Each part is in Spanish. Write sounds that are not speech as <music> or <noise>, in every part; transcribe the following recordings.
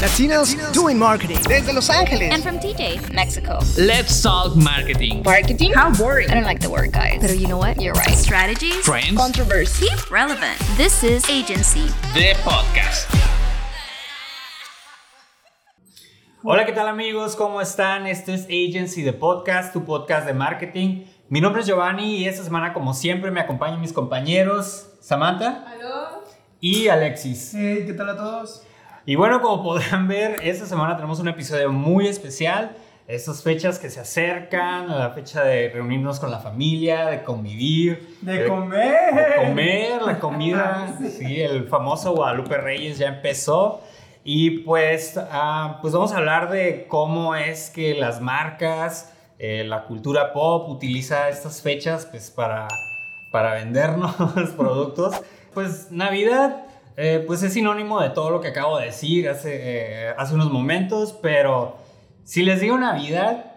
Latinos doing marketing. Desde Los Ángeles. And from TJ, Mexico. Let's talk marketing. Marketing. How boring. I don't like the word, guys. Pero you know what? You're right. Strategies. Trends. Controversy. Keep relevant. This is Agency. The podcast. Hola, ¿qué tal amigos? ¿Cómo están? Esto es Agency The Podcast, tu podcast de marketing. Mi nombre es Giovanni y esta semana, como siempre, me acompañan mis compañeros Samantha ¿Aló? y Alexis. Hey, ¿qué tal a todos? Y bueno, como podrán ver, esta semana tenemos un episodio muy especial. Estas fechas que se acercan, la fecha de reunirnos con la familia, de convivir. De comer. De comer, la comida. <laughs> Sí, el famoso Guadalupe Reyes ya empezó. Y pues, ah, pues vamos a hablar de cómo es que las marcas, eh, la cultura pop utiliza estas fechas pues, para, para vendernos <laughs> productos. Pues Navidad eh, pues es sinónimo de todo lo que acabo de decir hace, eh, hace unos momentos, pero si les digo Navidad,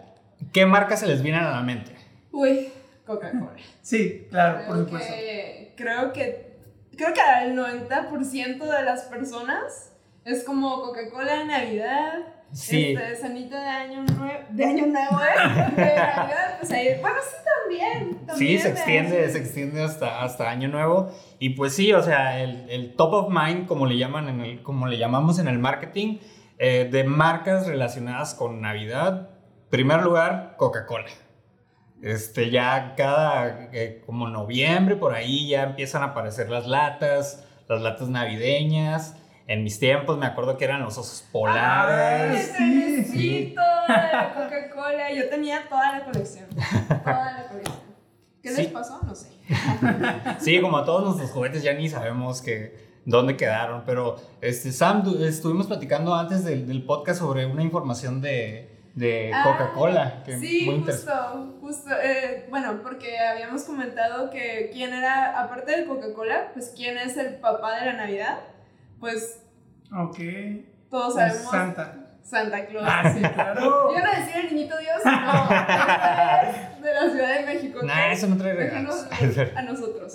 ¿qué marcas se les vienen a la mente? Uy, Coca-Cola. Sí, claro, por Creo supuesto. que, creo que creo que al 90% de las personas es como Coca-Cola en Navidad. Sí. Este, de año nuevo, de año nuevo, ¿eh? De Navidad, pues ahí, bueno, sí también. Sí, también se de extiende, se extiende hasta, hasta Año Nuevo. Y pues sí, o sea, el, el top of mind, como le, llaman en el, como le llamamos en el marketing, eh, de marcas relacionadas con Navidad. Primer lugar, Coca-Cola. Este, ya cada, eh, como noviembre, por ahí ya empiezan a aparecer las latas, las latas navideñas. En mis tiempos me acuerdo que eran los osos Ay, polares. el sí, la Coca-Cola. Yo tenía toda la colección. Toda la colección. ¿Qué Sí. les pasó? No sé. Sí, como todos nuestros juguetes ya ni sabemos que, dónde quedaron, pero este, Sam, tú- estuvimos platicando antes del, del podcast sobre una información de, de Ah, Coca-Cola. Sí, justo, justo. eh, bueno, porque habíamos comentado que quién era, aparte de Coca-Cola, pues quién es el papá de la Navidad. Pues Ok. todos Pues sabemos. Santa. Santa Claus. Ah, sí, claro. <laughs> Yo no decía el niñito Dios, no. <laughs> este es de la Ciudad de México. Nah, eso no trae regalos. <laughs> A nosotros.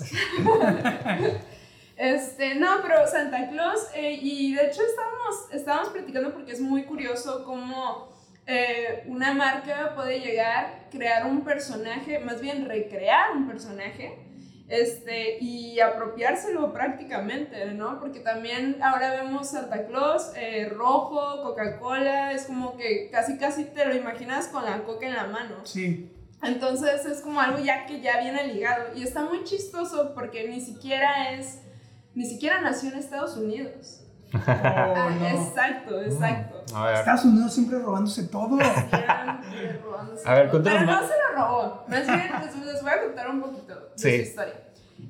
Este, no, pero Santa Claus, eh, y de hecho estábamos, estábamos platicando porque es muy curioso cómo eh, una marca puede llegar, crear un personaje, más bien recrear un personaje, este, y apropiárselo prácticamente, ¿no? Porque también ahora vemos Santa Claus eh, rojo, Coca-Cola, es como que casi casi te lo imaginas con la coca en la mano. Sí. Entonces es como algo ya que ya viene ligado y está muy chistoso porque ni siquiera es, ni siquiera nació en Estados Unidos. Oh, Ah, no. Exacto, exacto. A ver. Estados Unidos siempre robándose todo. <laughs> Eh, <laughs> robándose A ver, todo. Pero no más. se lo robó. Más bien les, les voy a contar un poquito de Sí. su historia.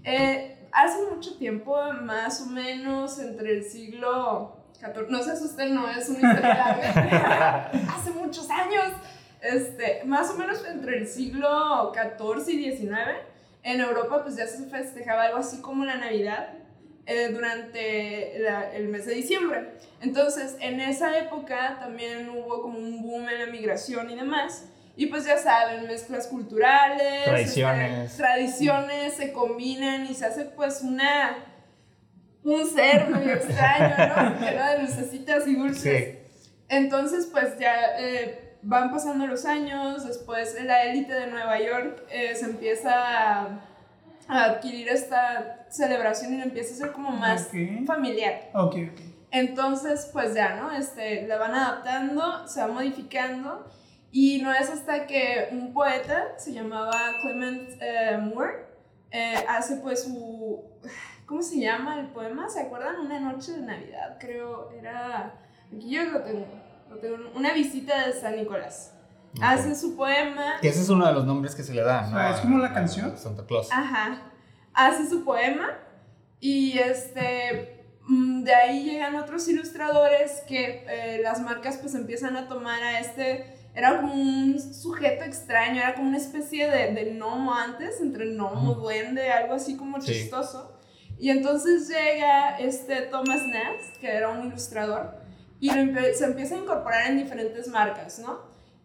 Eh, hace mucho tiempo, más o menos entre el siglo XIV, no se asusten, no es una historia larga, <laughs> hace muchos años, este, más o menos entre el siglo XIV y XIX, en Europa pues ya se festejaba algo así como la Navidad eh, durante la- el mes de diciembre. Entonces, en esa época también hubo como un boom en la migración y demás. Y pues ya saben, mezclas culturales, Tradiciones. este, tradiciones se combinan y se hace pues una un ser medio <laughs> extraño, ¿no? Lleno de lucecitas y dulces. Sí. Entonces, pues ya eh, van pasando los años, después la élite de Nueva York eh, se empieza a, a adquirir esta celebración y la empieza a ser como más familiar. Ok, ok. Entonces, pues ya, ¿no? Este, la van adaptando, se va modificando y no es hasta que un poeta, se llamaba Clement eh, Moore, eh, hace pues su... ¿Cómo se llama el poema? ¿Se acuerdan? Una noche de Navidad, creo, era... Aquí yo lo tengo, lo tengo, una visita de San Nicolás. Ok. Hace su poema Que ese es uno de los nombres que se le da, O ¿no? sea, ¿es como la A- canción? Santa Claus. Ajá. Hace su poema y este mm, de ahí llegan otros ilustradores que eh, las marcas pues empiezan a tomar a este era como un sujeto extraño, era como una especie de, de gnomo antes, entre gnomo, duende, algo así como Sí. chistoso. Y entonces llega este Thomas Nast, que era un ilustrador, y lo empe- se empieza a incorporar en diferentes marcas, ¿no?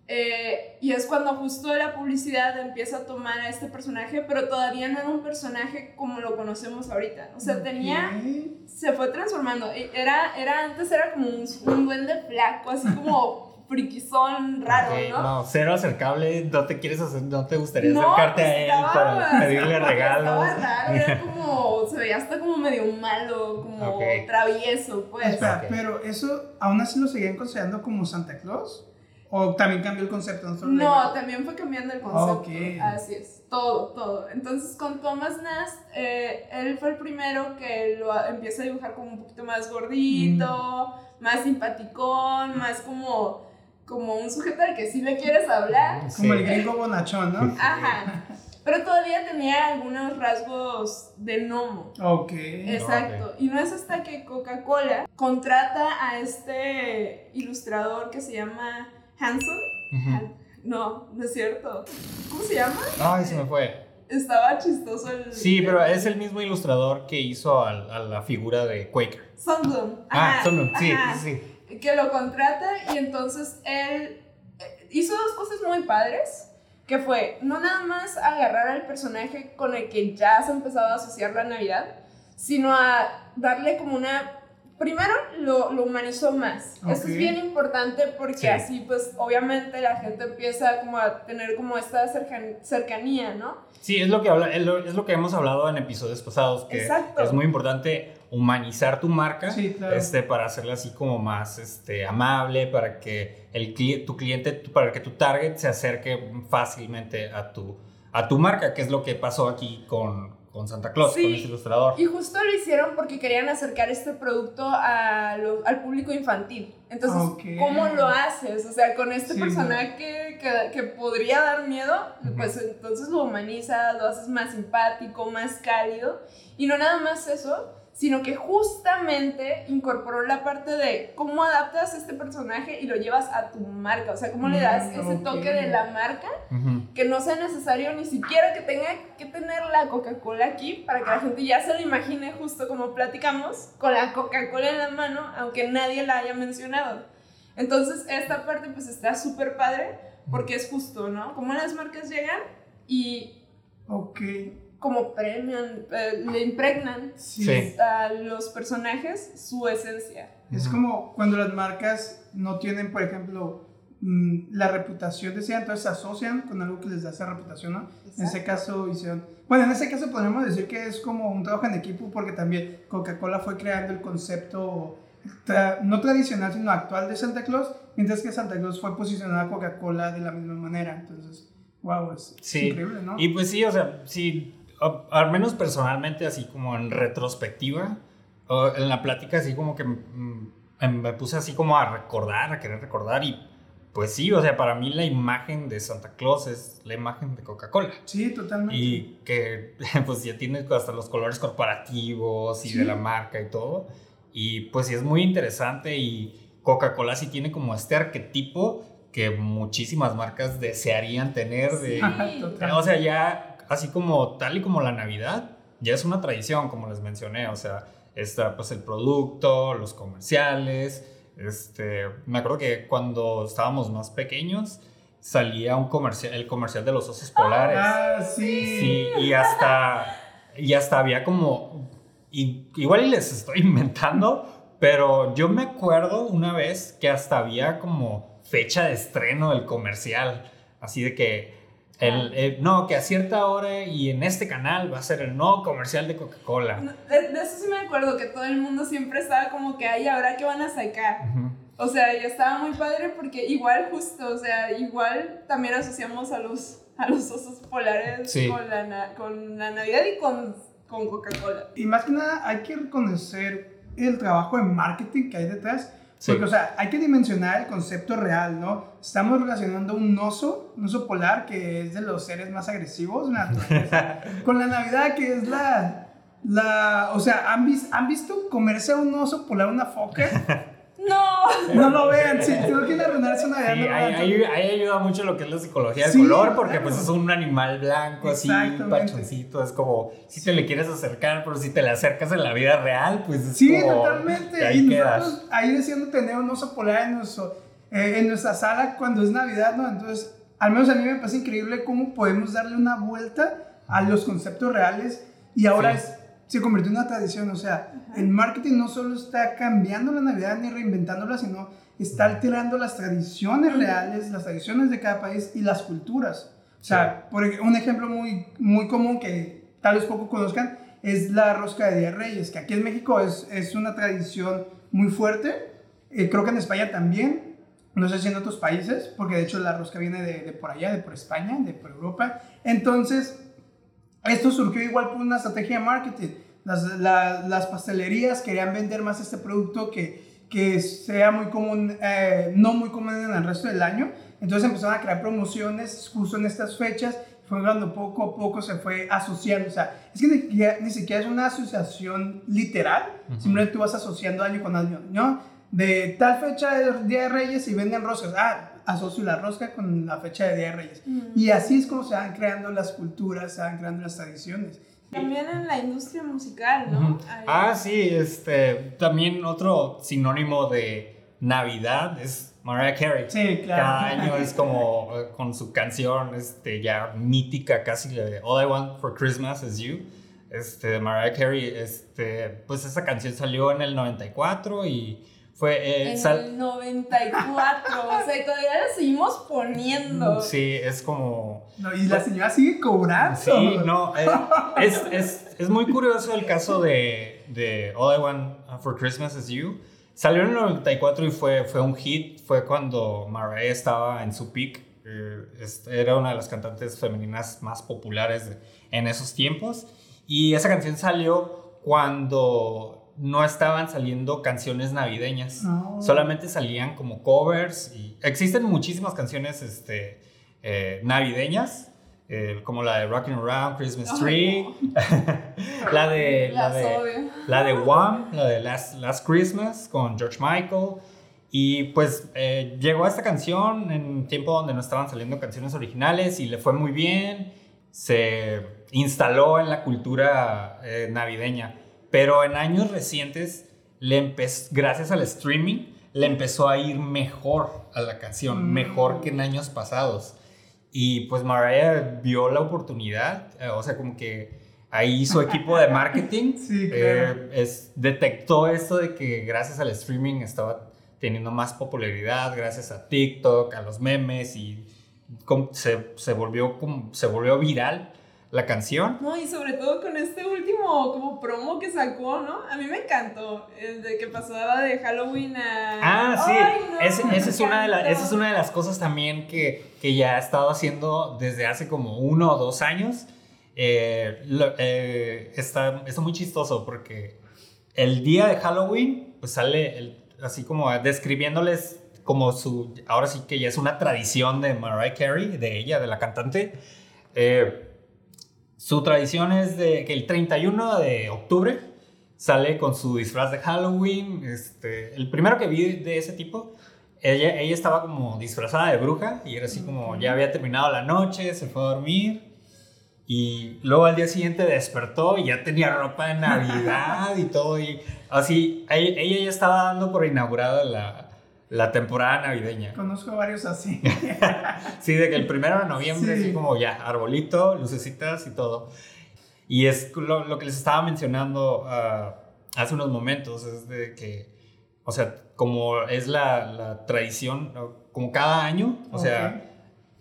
Eh, y es cuando justo la publicidad empieza a tomar a este personaje, pero todavía no era un personaje como lo conocemos ahorita. O sea, tenía se fue transformando. Era, era, antes era como un, un duende flaco, así como <laughs> friquizón raro, ¿no? no, cero acercable, no te quieres hacer, no te gustaría No, acercarte a él estaba- para pedirle regalos. Estaba raro, era <laughs> como, se veía hasta como medio malo, como travieso, pues. Espera, pero eso aún así lo seguían considerando como Santa Claus. ¿O también cambió el concepto? No, No, también fue cambiando el concepto. Ok. Así es, todo, todo. Entonces con Thomas Nast, eh, él fue el primero que lo empieza a dibujar como un poquito más gordito, Mm. más simpaticón, más como, como un sujeto al que sí le quieres hablar. Como Sí. el gringo bonachón, ¿no? <laughs> Ajá. Pero todavía tenía algunos rasgos de gnomo. Ok. Exacto. Y no es hasta que Coca-Cola contrata a este ilustrador que se llama Hanson. No, no es cierto. ¿Cómo se llama? Ay, se me fue. Estaba chistoso el. Sí, pero es el mismo ilustrador que hizo a, la figura de Quaker. Sundblom. Ah, Sunblum, sí, ajá. sí, sí. Que lo contrata y entonces él eh, hizo dos cosas muy padres. Que fue no nada más agarrar al personaje con el que ya se empezaba a asociar la Navidad, sino a darle como una. Primero lo, lo humanizó más. Esto Ok. es bien importante porque Sí. así, pues, obviamente la gente empieza como a tener como esta cercan- cercanía, ¿no? Sí, es lo que habla, es lo, es lo que hemos hablado en episodios pasados, que Exacto. es muy importante humanizar tu marca Sí, claro. este, para hacerla así como más este, amable, para que el, tu cliente, para que tu target se acerque fácilmente a tu, a tu marca, que es lo que pasó aquí con, con Santa Claus, Sí. con este ilustrador. Y justo lo hicieron porque querían acercar este producto a lo- al público infantil. Entonces. ¿cómo lo haces? O sea, con este Sí, personaje que, que podría dar miedo, pues entonces lo humanizas, lo haces más simpático, más cálido. Y no nada más eso, sino que justamente incorporó la parte de cómo adaptas este personaje y lo llevas a tu marca. O sea, cómo le das Mm, ese toque de la marca que no sea necesario ni siquiera que tenga que tener la Coca-Cola aquí para que la gente ya se lo imagine justo como platicamos, con la Coca-Cola en la mano, aunque nadie la haya mencionado. Entonces, esta parte pues está súper padre porque es justo, ¿no? Como las marcas llegan y Ok. Como premian, eh, le impregnan Sí. A los personajes su esencia. Es como cuando las marcas no tienen, por ejemplo, mm, la reputación de entonces se asocian con algo que les da esa reputación, ¿no? En ese caso hicieron... Bueno, en ese caso podemos decir que es como un trabajo en equipo porque también Coca-Cola fue creando el concepto tra- no tradicional, sino actual de Santa Claus, mientras que Santa Claus fue posicionada a Coca-Cola de la misma manera. Entonces, wow, es, es Sí. increíble, ¿no? Y pues sí, o sea, sí, al menos personalmente, así como en retrospectiva, o en la plática, así como que mm, em- me puse así como a recordar, a querer recordar, y pues sí, o sea, para mí la imagen de Santa Claus es la imagen de Coca-Cola. sí, totalmente. Y que <laughs> pues ya tiene hasta los colores corporativos y Sí. de la marca y todo. Y pues sí es muy interesante y Coca-Cola sí tiene como este arquetipo que muchísimas marcas desearían tener de... Sí. <laughs> Total. O sea, ya así como tal y como la Navidad, ya es una tradición, como les mencioné. O sea, está pues el producto, los comerciales. Este, me acuerdo que cuando estábamos más pequeños salía un comercial, el comercial de los osos polares. Ah, sí. Sí, y hasta, y hasta había como, y- igual y les estoy <laughs> inventando, pero yo me acuerdo una vez que hasta había como fecha de estreno del comercial, así de que, el, eh, no, que a cierta hora y en este canal va a ser el nuevo comercial de Coca-Cola. De, de eso sí me acuerdo, que todo el mundo siempre estaba como que, ay, ¿ahora qué van a sacar? O sea, ya estaba muy padre porque igual justo, o sea, igual también asociamos a los, a los osos polares Sí. con, la, con la Navidad y con, con Coca-Cola. Y más que nada hay que reconocer el trabajo de marketing que hay detrás. Sí. Porque, o sea, hay que dimensionar el concepto real, ¿no? Estamos relacionando un oso, un oso polar, que es de los seres más agresivos <laughs> con la Navidad, que es la... la o sea, ¿han, vis- ¿han visto comerse a un oso polar una foca? <laughs> No, <laughs> No lo vean, si no quieren arruinar su Navidad, Sí, no ahí, ayuda mucho lo que es la psicología del Sí, color, porque claro. pues es un animal blanco, así, pachoncito, es como, si te le quieres acercar, pero si te le acercas en la vida real, pues es Sí, como, totalmente. ahí y quedas. nosotros ahí deseando tener un oso polar en nuestro, eh, en nuestra sala cuando es Navidad, ¿no? Entonces, al menos a mí me parece increíble cómo podemos darle una vuelta a los conceptos reales y ahora Sí. es, se convirtió en una tradición, o sea, el marketing no solo está cambiando la Navidad ni reinventándola, sino está alterando las tradiciones reales, las tradiciones de cada país y las culturas. O sea, por un ejemplo muy, muy común que tal vez poco conozcan es la rosca de Día de Reyes, que aquí en México es, es una tradición muy fuerte. Eh, creo que en España también, no sé si en otros países, porque de hecho la rosca viene de, de por allá, de por España, de por Europa. Entonces, esto surgió igual por una estrategia de marketing. Las, la- las pastelerías querían vender más este producto que, que sea muy común, eh, no muy común en el resto del año. Entonces empezaron a crear promociones justo en estas fechas. Fue cuando poco a poco se fue asociando. O sea, es que ni, siquiera- ni siquiera es una asociación literal. Simplemente tú vas asociando año con año. ¿no? De tal fecha de Día de Reyes y venden roscas. Ah, asocio la rosca con la fecha de Día de Reyes. Y así es como se van creando las culturas, se van creando las tradiciones. También en la industria musical, ¿no? Ujú. Hay- Ah, sí, este, también otro sinónimo de Navidad es Mariah Carey. Sí, claro. Cada año es como eh, con su canción este, ya mítica, casi All I Want for Christmas is You. Este, Mariah Carey, este, pues esa canción salió en el 94 y fue... eh, en sal- el 94, o sea, todavía la seguimos poniendo. Sí, es como... No, y la señora sigue cobrando. Sí, no, eh, es, es, es muy curioso el caso de, de All I Want for Christmas is You. Salió en el 94 y fue, fue un hit, fue cuando Mariah estaba en su peak. eh, era una de las cantantes femeninas más populares en esos tiempos. Y esa canción salió cuando no estaban saliendo canciones navideñas. No. Solamente salían como covers. Y existen muchísimas canciones este, eh, navideñas, eh, como la de Rockin' Around Christmas Tree, <laughs> la de <laughs> la de la de Wham, la de Last, Last Christmas con George Michael. Y pues eh, llegó a esta canción en un tiempo donde no estaban saliendo canciones originales y le fue muy bien. Se instaló en la cultura navideña. Pero en años recientes, le gracias al streaming, le empezó a ir mejor a la canción, Mm. mejor que en años pasados. Y pues Mariah vio la oportunidad, eh, o sea, como que ahí su equipo de marketing <laughs> Sí, claro. eh, es, detectó esto de que gracias al streaming estaba teniendo más popularidad, gracias a TikTok, a los memes y se, se, volvió, se volvió viral la canción. No, y sobre todo con este último como promo que sacó, ¿no? A mí me encantó, el de que pasaba de Halloween a... Ah, sí, Ay, no, esa, es una de la- encantó. esa es una de las cosas también que, que ya ha estado haciendo desde hace como uno o dos años. Eh, lo- eh, está, está muy chistoso porque el día de Halloween, pues sale el- así como describiéndoles como su, ahora sí que ya es una tradición de Mariah Carey, de ella, de la cantante. Eh, su tradición es que el 31 de octubre sale con su disfraz de Halloween. Este, el primero que vi de ese tipo, ella, ella estaba como disfrazada de bruja y era así como ya había terminado la noche, se fue a dormir. Y luego al día siguiente despertó y ya tenía ropa de Navidad y todo. Y así, ella, ella ya estaba dando por inaugurada la, la temporada navideña. Conozco varios así. <laughs> Sí, de que el primero de noviembre, Sí. así como ya, arbolito, lucecitas y todo. Y es lo, lo que les estaba mencionando ah, hace unos momentos, es de que, o sea, como es la, la tradición, como cada año, o sea,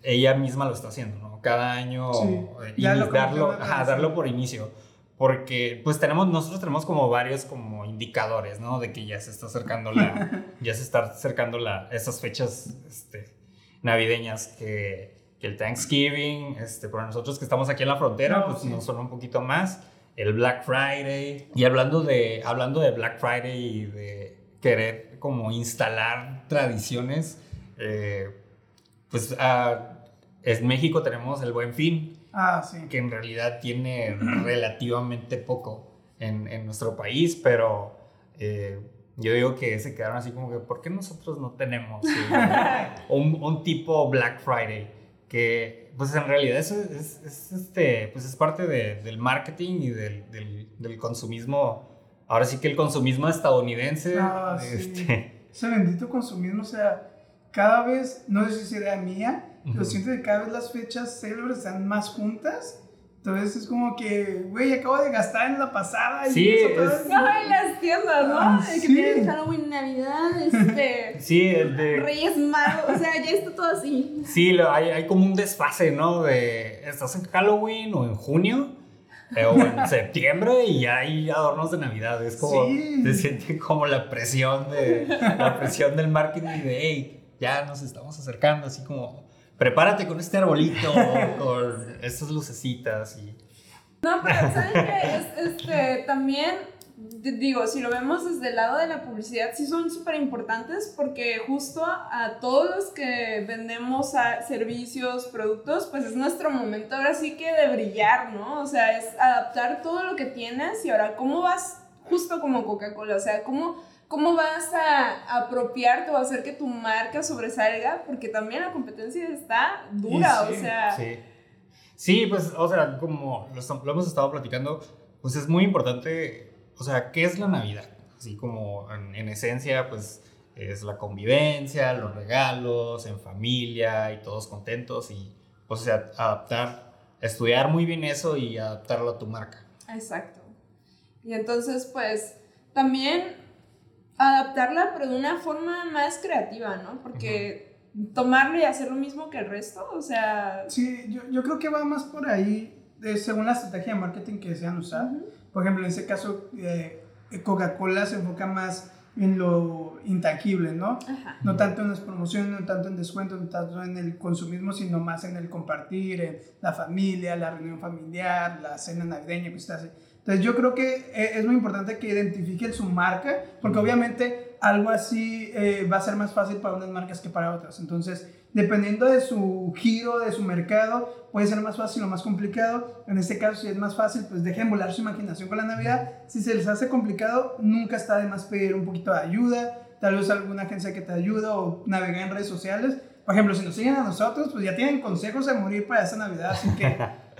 ella misma lo está haciendo, ¿no? Cada año Sí, eh, y darlo, ajá, darlo por inicio. Porque pues tenemos, nosotros tenemos como varios como indicadores, ¿no? De que ya se está acercando la, <laughs> ya se está acercando la, esas fechas este, navideñas que, que el Thanksgiving, este, para nosotros que estamos aquí en la frontera, No, pues sí. nos suena un poquito más. El Black Friday. Y hablando de, hablando de Black Friday y de querer como instalar tradiciones, eh, pues ah, en México tenemos el Buen Fin, Ah, sí. que en realidad tiene <clears throat> relativamente poco en, en nuestro país, pero eh, yo digo que se quedaron así como que, ¿por qué nosotros no tenemos un, <laughs> un tipo Black Friday? Que pues en realidad eso es, es, este, pues es parte de- del marketing y del, del, del consumismo, ahora sí que el consumismo estadounidense. Ah, sí. este, Ese bendito consumismo, o sea, cada vez, no sé si es idea mía, pero siento que cada vez las fechas célebres están más juntas. Entonces es como que, güey, acabo de gastar en la pasada. Y Sí, otra es- vez. Ay, las tiendas, ¿no? Ah, De que sí. tienes Halloween, Navidad, este. <laughs> Sí, el de... Reyes Magos, o sea, ya está todo así. Sí, lo- hay, hay como un desfase, ¿no? De estás en Halloween o en junio eh, o en <laughs> septiembre y ya hay adornos de Navidad. Es como, Sí. se siente como la presión de la presión del marketing de, hey, ya nos estamos acercando, así como, prepárate con este arbolito, con estas lucecitas y... No, pero ¿saben qué? Es, este, también, digo, si lo vemos desde el lado de la publicidad, sí son súper importantes porque justo a todos los que vendemos servicios, productos, pues es nuestro momento ahora sí que de brillar, ¿no? O sea, es adaptar todo lo que tienes y ahora, ¿cómo vas justo como Coca-Cola? O sea, ¿cómo... ¿Cómo vas a apropiarte o hacer que tu marca sobresalga? Porque también la competencia está dura, Y o sí, sea... Sí. Sí, pues, o sea, como lo, hemos estado platicando, pues es muy importante, o sea, ¿qué es la Navidad? Así como en, en esencia, pues es la convivencia, los regalos, en familia y todos contentos y, pues, o sea, adaptar, estudiar muy bien eso y adaptarlo a tu marca. Exacto. Y entonces, pues, también adaptarla, pero de una forma más creativa, ¿no? Porque tomarlo y hacer lo mismo que el resto, o sea... Sí, yo, yo creo que va más por ahí, según la estrategia de marketing que desean usar. Por ejemplo, en ese caso, eh, Coca-Cola se enfoca más en lo intangible, ¿no? Ajá. No tanto en las promociones, no tanto en descuentos, no tanto en el consumismo, sino más en el compartir, en la familia, la reunión familiar, la cena navideña, cosas así. Entonces yo creo que eh, es muy importante que identifiquen su marca, porque obviamente algo así eh, va a ser más fácil para unas marcas que para otras. Entonces, dependiendo de su giro, de su mercado, puede ser más fácil o más complicado. En este caso, si es más fácil, pues dejen volar su imaginación con la Navidad. Si se les hace complicado, nunca está de más pedir un poquito de ayuda, tal vez alguna agencia que te ayude o navegar en redes sociales. Por ejemplo, si nos siguen a nosotros, pues ya tienen consejos de morir para esta Navidad, así que <laughs>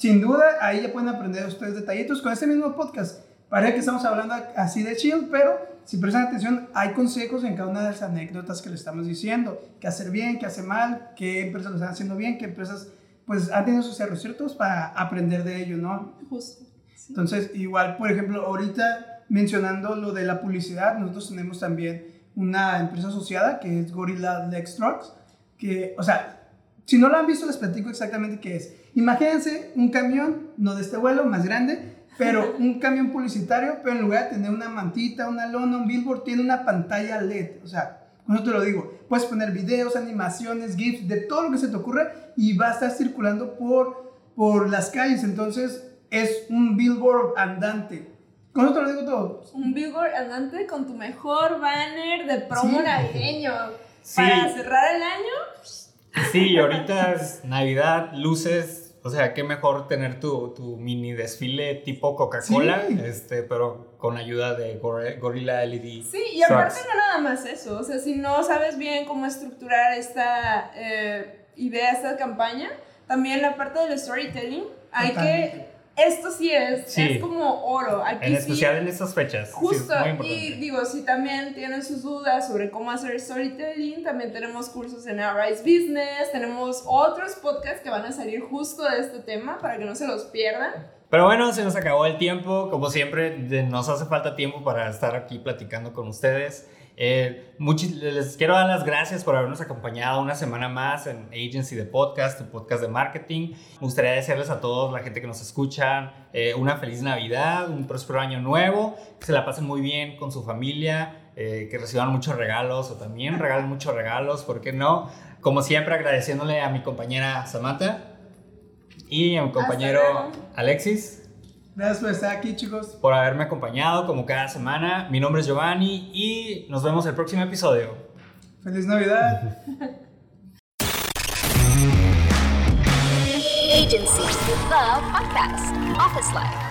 sin duda ahí ya pueden aprender ustedes detallitos con este mismo podcast. Parece que estamos hablando así de chill, pero si prestan atención, hay consejos en cada una de las anécdotas que le estamos diciendo. Qué hacer bien, qué hacer mal, qué empresas lo están haciendo bien, qué empresas pues han tenido sus errores ciertos para aprender de ello, ¿no? Justo. Sí. Entonces, igual, por ejemplo, ahorita mencionando lo de la publicidad, nosotros tenemos también una empresa asociada que es Gorilla Lex Trucks, que, o sea, si no lo han visto, les platico exactamente qué es. Imagínense un camión, no de este vuelo, más grande, pero <laughs> un camión publicitario, pero en lugar de tener una mantita, una lona, un billboard, tiene una pantalla LED. O sea, con eso te lo digo, puedes poner videos, animaciones, GIFs, de todo lo que se te ocurra y va a estar circulando por, por las calles. Entonces, es un billboard andante. Con eso te lo digo todo. Un billboard andante con tu mejor banner de promo Sí. navideño. Sí. Para cerrar el año, Sí, ahorita es Navidad, luces, o sea, qué mejor tener tu, tu mini desfile tipo Coca-Cola, Sí. este, pero con ayuda de Gor- Gorilla LED. Sí, y aparte no nada más eso, o sea, si no sabes bien cómo estructurar esta eh, idea, esta campaña, también la parte del storytelling, hay Totalmente. que, esto sí es, Sí. es como oro, aquí En sí, especial en estas fechas. sí, es Justo, muy y digo, si también tienen sus dudas sobre cómo hacer storytelling, también tenemos cursos en Arise Business, tenemos otros podcasts que van a salir justo de este tema para que no se los pierdan. Pero bueno, se nos acabó el tiempo. Como siempre, nos hace falta tiempo para estar aquí platicando con ustedes. Eh, muchis- les quiero dar las gracias por habernos acompañado una semana más en Agency de Podcast, tu podcast de marketing. Me gustaría desearles a todos, la gente que nos escucha, eh, una feliz Navidad, un próspero año nuevo, que se la pasen muy bien con su familia, eh, que reciban muchos regalos o también regalen <laughs> muchos regalos, ¿por qué no? Como siempre, agradeciéndole a mi compañera Samantha y a mi compañero. Alexis Gracias por estar aquí, chicos. por haberme acompañado como cada semana. Mi nombre es Giovanni y nos vemos el próximo episodio. Feliz Navidad. <laughs> Agency, the podcast, Office Life.